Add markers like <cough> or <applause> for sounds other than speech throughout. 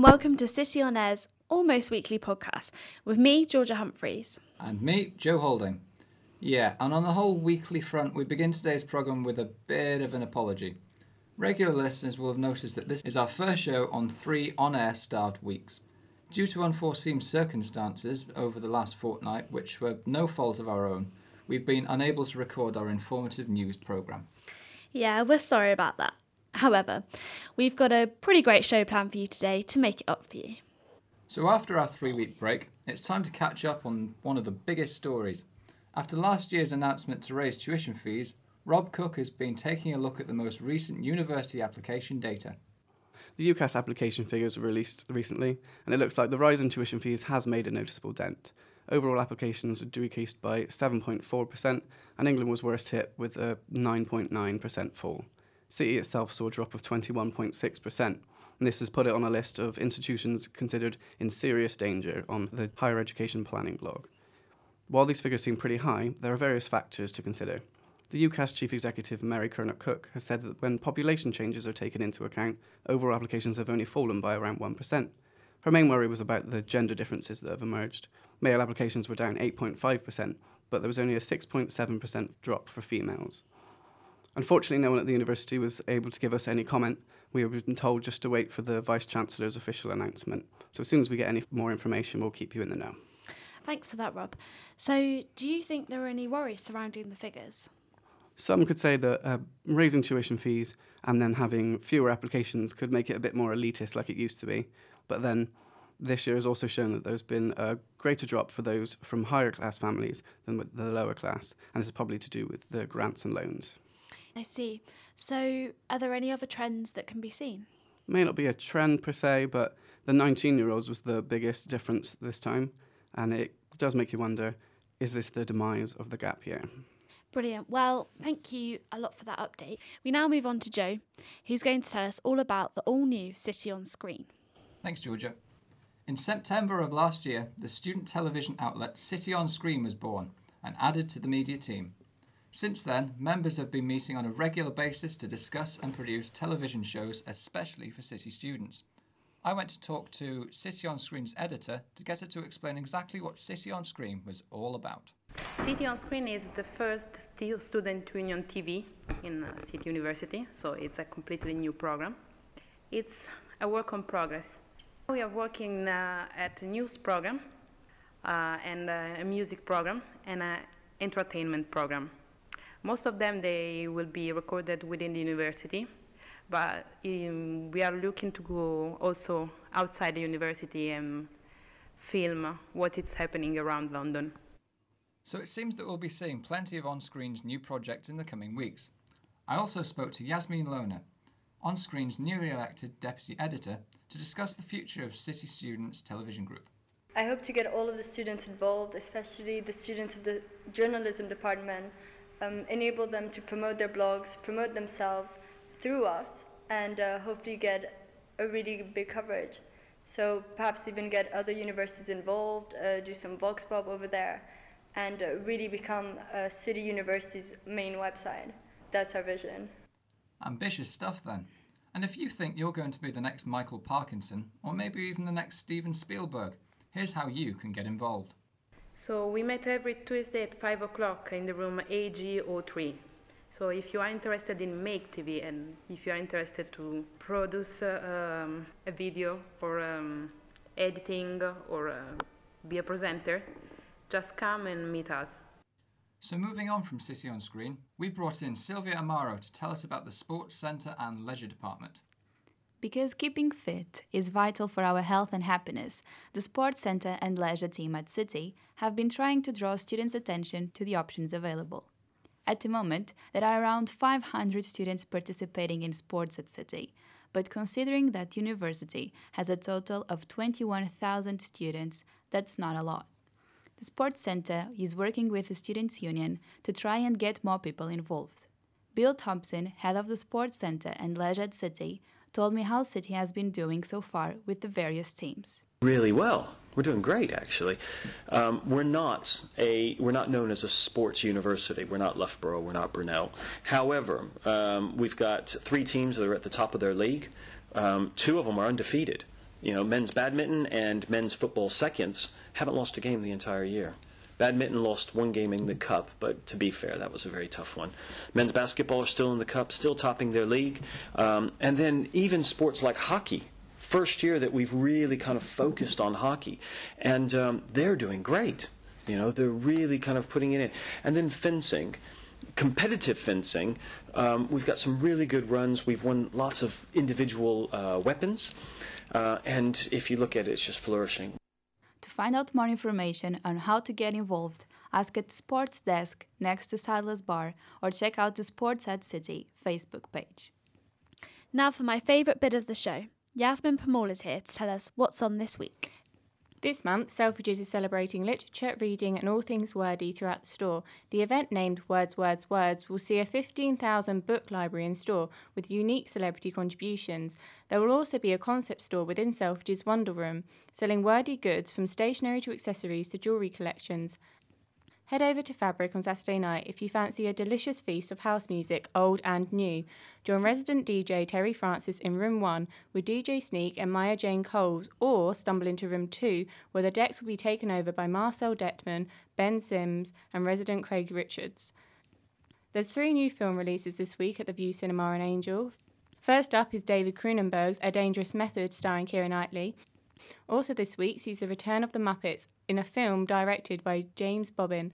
and welcome to City on Air's almost weekly podcast with me, Georgia Humphreys. And me, Joe Holding. Yeah, and on the whole weekly front, we begin today's programme with a bit of an apology. Regular listeners will have noticed that this is our first show on three on air starved weeks. Due to unforeseen circumstances over the last fortnight, which were no fault of our own, we've been unable to record our informative news programme. Yeah, we're sorry about that. However, we've got a pretty great show planned for you today to make it up for you. So, after our three week break, it's time to catch up on one of the biggest stories. After last year's announcement to raise tuition fees, Rob Cook has been taking a look at the most recent university application data. The UCAS application figures were released recently, and it looks like the rise in tuition fees has made a noticeable dent. Overall applications decreased by 7.4%, and England was worst hit with a 9.9% fall. City itself saw a drop of 21.6%, and this has put it on a list of institutions considered in serious danger on the Higher Education Planning blog. While these figures seem pretty high, there are various factors to consider. The UCAS chief executive Mary Curnock Cook has said that when population changes are taken into account, overall applications have only fallen by around 1%. Her main worry was about the gender differences that have emerged. Male applications were down 8.5%, but there was only a 6.7% drop for females. Unfortunately, no one at the university was able to give us any comment. We were told just to wait for the Vice Chancellor's official announcement. So as soon as we get any more information, we'll keep you in the know. Thanks for that, Rob. So, do you think there are any worries surrounding the figures? Some could say that uh, raising tuition fees and then having fewer applications could make it a bit more elitist like it used to be. But then this year has also shown that there's been a greater drop for those from higher class families than with the lower class, and this is probably to do with the grants and loans. I see. So, are there any other trends that can be seen? May not be a trend per se, but the 19 year olds was the biggest difference this time, and it does make you wonder is this the demise of the gap year? Brilliant. Well, thank you a lot for that update. We now move on to Joe, who's going to tell us all about the all new City on Screen. Thanks, Georgia. In September of last year, the student television outlet City on Screen was born and added to the media team. Since then, members have been meeting on a regular basis to discuss and produce television shows, especially for City students. I went to talk to City on Screen's editor to get her to explain exactly what City on Screen was all about. City on Screen is the first student union TV in uh, City University, so it's a completely new program. It's a work in progress. We are working uh, at a news program uh, and a music program and an entertainment program. Most of them they will be recorded within the university, but um, we are looking to go also outside the university and film what is happening around London. So it seems that we'll be seeing plenty of On Screen's new projects in the coming weeks. I also spoke to Yasmin Lohner, On Screen's newly elected deputy editor, to discuss the future of City Students Television Group. I hope to get all of the students involved, especially the students of the journalism department, um, enable them to promote their blogs, promote themselves through us, and uh, hopefully get a really big coverage. So perhaps even get other universities involved, uh, do some vox pop over there, and uh, really become a City University's main website. That's our vision. Ambitious stuff then. And if you think you're going to be the next Michael Parkinson, or maybe even the next Steven Spielberg, here's how you can get involved. So we meet every Tuesday at 5 o'clock in the room AG03. So if you are interested in Make TV and if you are interested to produce uh, um, a video or um, editing or uh, be a presenter, just come and meet us. So moving on from City on Screen, we brought in Sylvia Amaro to tell us about the Sports Centre and Leisure Department. Because keeping fit is vital for our health and happiness, the Sports Centre and Leisure team at City have been trying to draw students' attention to the options available. At the moment, there are around 500 students participating in sports at City, but considering that university has a total of 21,000 students, that's not a lot. The Sports Centre is working with the Students' Union to try and get more people involved. Bill Thompson, head of the Sports Centre and Leisure at City, told me how City has been doing so far with the various teams. Really well. We're doing great, actually. Um, we're not a we're not known as a sports university. We're not Loughborough. We're not Brunel. However, um, we've got three teams that are at the top of their league. Um, two of them are undefeated. You know, men's badminton and men's football seconds haven't lost a game the entire year. Badminton lost one game in the cup, but to be fair, that was a very tough one. Men's basketball are still in the cup, still topping their league. Um, and then even sports like hockey, first year that we've really kind of focused on hockey, and um, they're doing great. You know, they're really kind of putting it in. And then fencing competitive fencing, um, we've got some really good runs. We've won lots of individual uh, weapons, uh, and if you look at it, it's just flourishing. Find out more information on how to get involved, ask at the sports desk next to Sadler's Bar or check out the Sports at City Facebook page. Now for my favourite bit of the show. Yasmin Pamal is here to tell us what's on this week. This month, Selfridges is celebrating literature, reading, and all things wordy throughout the store. The event named Words, Words, Words will see a 15,000 book library in store with unique celebrity contributions. There will also be a concept store within Selfridges Wonder Room, selling wordy goods from stationery to accessories to jewellery collections. Head over to Fabric on Saturday night if you fancy a delicious feast of house music, old and new. Join resident DJ Terry Francis in Room 1 with DJ Sneak and Maya Jane Coles, or stumble into Room 2 where the decks will be taken over by Marcel Dettmann, Ben Sims, and resident Craig Richards. There's three new film releases this week at the Vue Cinema and Angel. First up is David Cronenberg's A Dangerous Method starring Keira Knightley. Also this week sees the return of the Muppets in a film directed by James Bobin.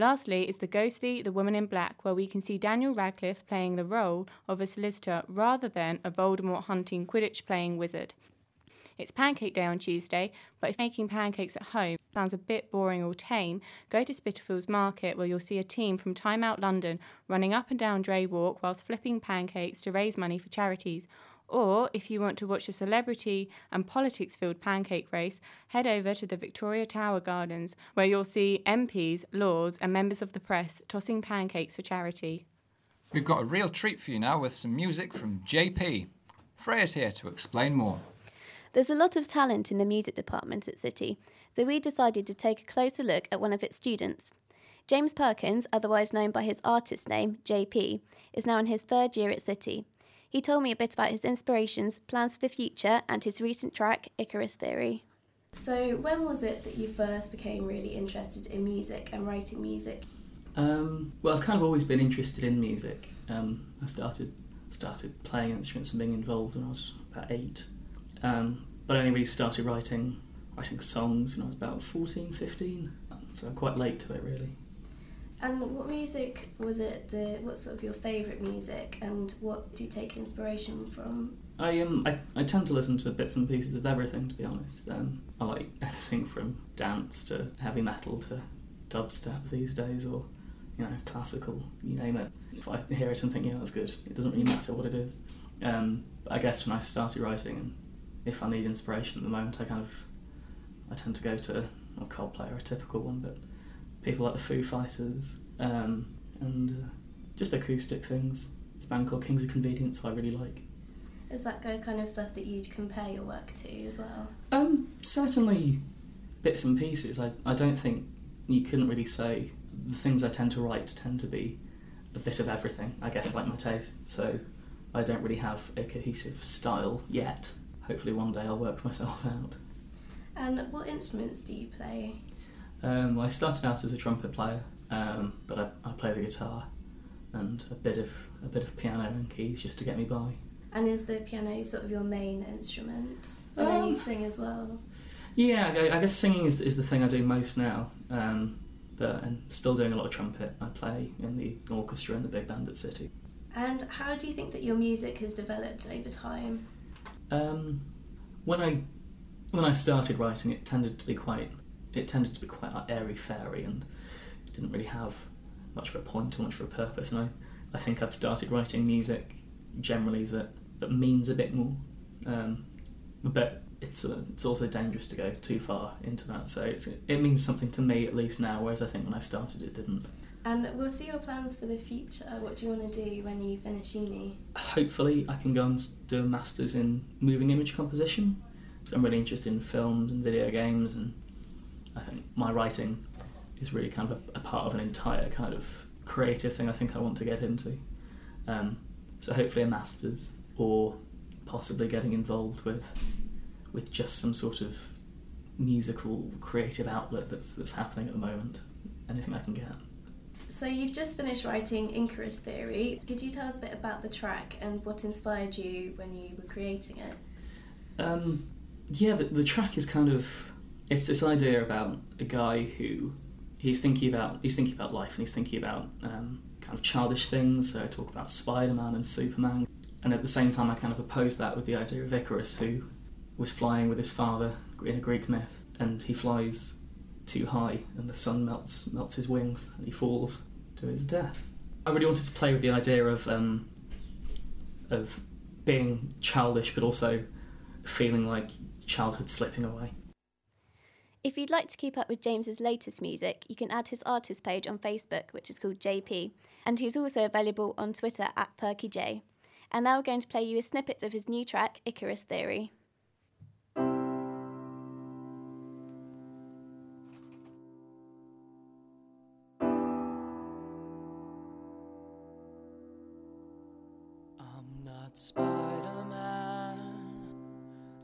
Lastly is The Ghostly, The Woman in Black, where we can see Daniel Radcliffe playing the role of a solicitor rather than a Voldemort hunting Quidditch playing wizard. It's Pancake Day on Tuesday, but if making pancakes at home sounds a bit boring or tame, go to Spitalfields Market where you'll see a team from Time Out London running up and down Dray Walk whilst flipping pancakes to raise money for charities. Or if you want to watch a celebrity and politics filled pancake race, head over to the Victoria Tower Gardens, where you'll see MPs, lords, and members of the press tossing pancakes for charity. We've got a real treat for you now with some music from JayP. Freyja's here to explain more. There's a lot of talent in the music department at City, so we decided to take a closer look at one of its students. James Perkins, otherwise known by his artist name, JayP, is now in his third year at City. He told me a bit about his inspirations, plans for the future, and his recent track, Icarus Theory. So, when was it that you first became really interested in music and writing music? Um, well, I've kind of always been interested in music. Um, I started started playing instruments and being involved when I was about eight, um, but I only really started writing writing songs when I was about 14, 15. So I'm quite late to it, really. And what music was it? The what sort of your favourite music, and what do you take inspiration from? I um I, I tend to listen to bits and pieces of everything. To be honest, um, I like <laughs> anything from dance to heavy metal to dubstep these days, or you know classical. You name it. If I hear it and think, yeah, that's good, it doesn't really matter what it is. Um, I guess when I started writing, and if I need inspiration at the moment, I kind of I tend to go to a Coldplay or a typical one, but people like the Foo Fighters, um, and uh, just acoustic things. It's a band called Kings of Convenience I really like. Is that kind of stuff that you'd compare your work to as well? Um, certainly bits and pieces. I, I don't think you couldn't really say the things I tend to write tend to be a bit of everything, I guess, like my taste. So I don't really have a cohesive style yet. Hopefully one day I'll work myself out. And what instruments do you play? Um, I started out as a trumpet player, um, but I, I play the guitar and a bit of a bit of piano and keys just to get me by. And is the piano sort of your main instrument? I know you sing as well. Yeah, I, I guess singing is, is the thing I do most now. Um, but and still doing a lot of trumpet. I play in the orchestra and the big band at City. And how do you think that your music has developed over time? Um, when I when I started writing, it tended to be quite it tended to be quite airy fairy and didn't really have much of a point or much of a purpose. And I, I think I've started writing music generally that, that means a bit more. Um, but it's uh, it's also dangerous to go too far into that. So it's, it means something to me at least now, whereas I think when I started it didn't. And we'll see your plans for the future. What do you want to do when you finish uni? Hopefully, I can go and do a master's in moving image composition. So I'm really interested in films and video games and I think my writing is really kind of a, a, part of an entire kind of creative thing I think I want to get into. Um, so hopefully a master's or possibly getting involved with with just some sort of musical creative outlet that's that's happening at the moment. Anything I can get. So you've just finished writing Icarus Theory. Could you tell us a bit about the track and what inspired you when you were creating it? Um, yeah, the, the track is kind of it's this idea about a guy who he's thinking about he's thinking about life and he's thinking about um, kind of childish things. So I talk about Spider Man and Superman, and at the same time I kind of oppose that with the idea of Icarus, who was flying with his father in a Greek myth, and he flies too high, and the sun melts melts his wings, and he falls to his death. I really wanted to play with the idea of um, of being childish, but also feeling like childhood slipping away. If you'd like to keep up with James's latest music, you can add his artist page on Facebook, which is called JayP, and he's also available on Twitter at PerkyJ. And now we're going to play you a snippet of his new track, Icarus Theory.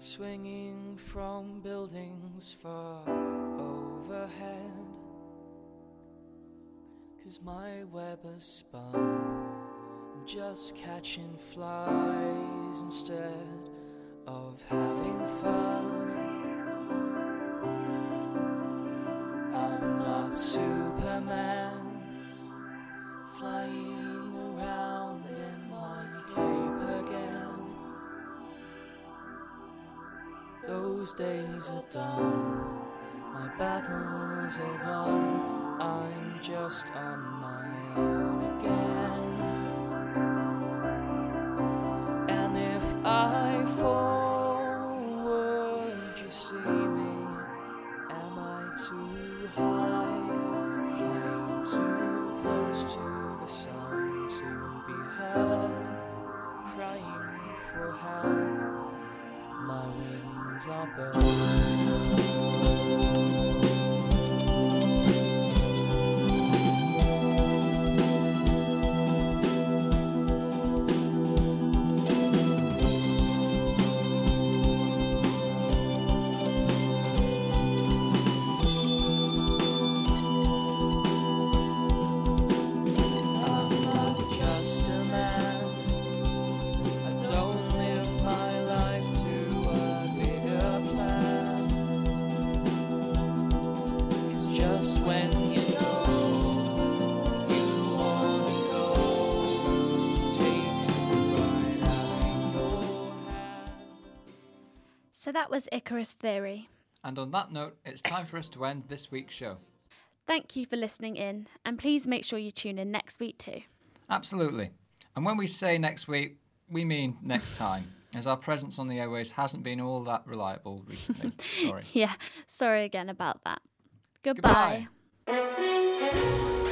Swinging from buildings far overhead. Cause my web has spun, I'm just catching flies instead of having fun. I'm not Those days are done, my battles are won. I'm just on my that was Icarus Theory. And on that note, it's time for us to end this week's show. Thank you for listening in, and please make sure you tune in next week too. Absolutely. And when we say next week, we mean next time, as our presence on the airways hasn't been all that reliable recently. <laughs> Sorry. Yeah, sorry again about that. Goodbye. Goodbye.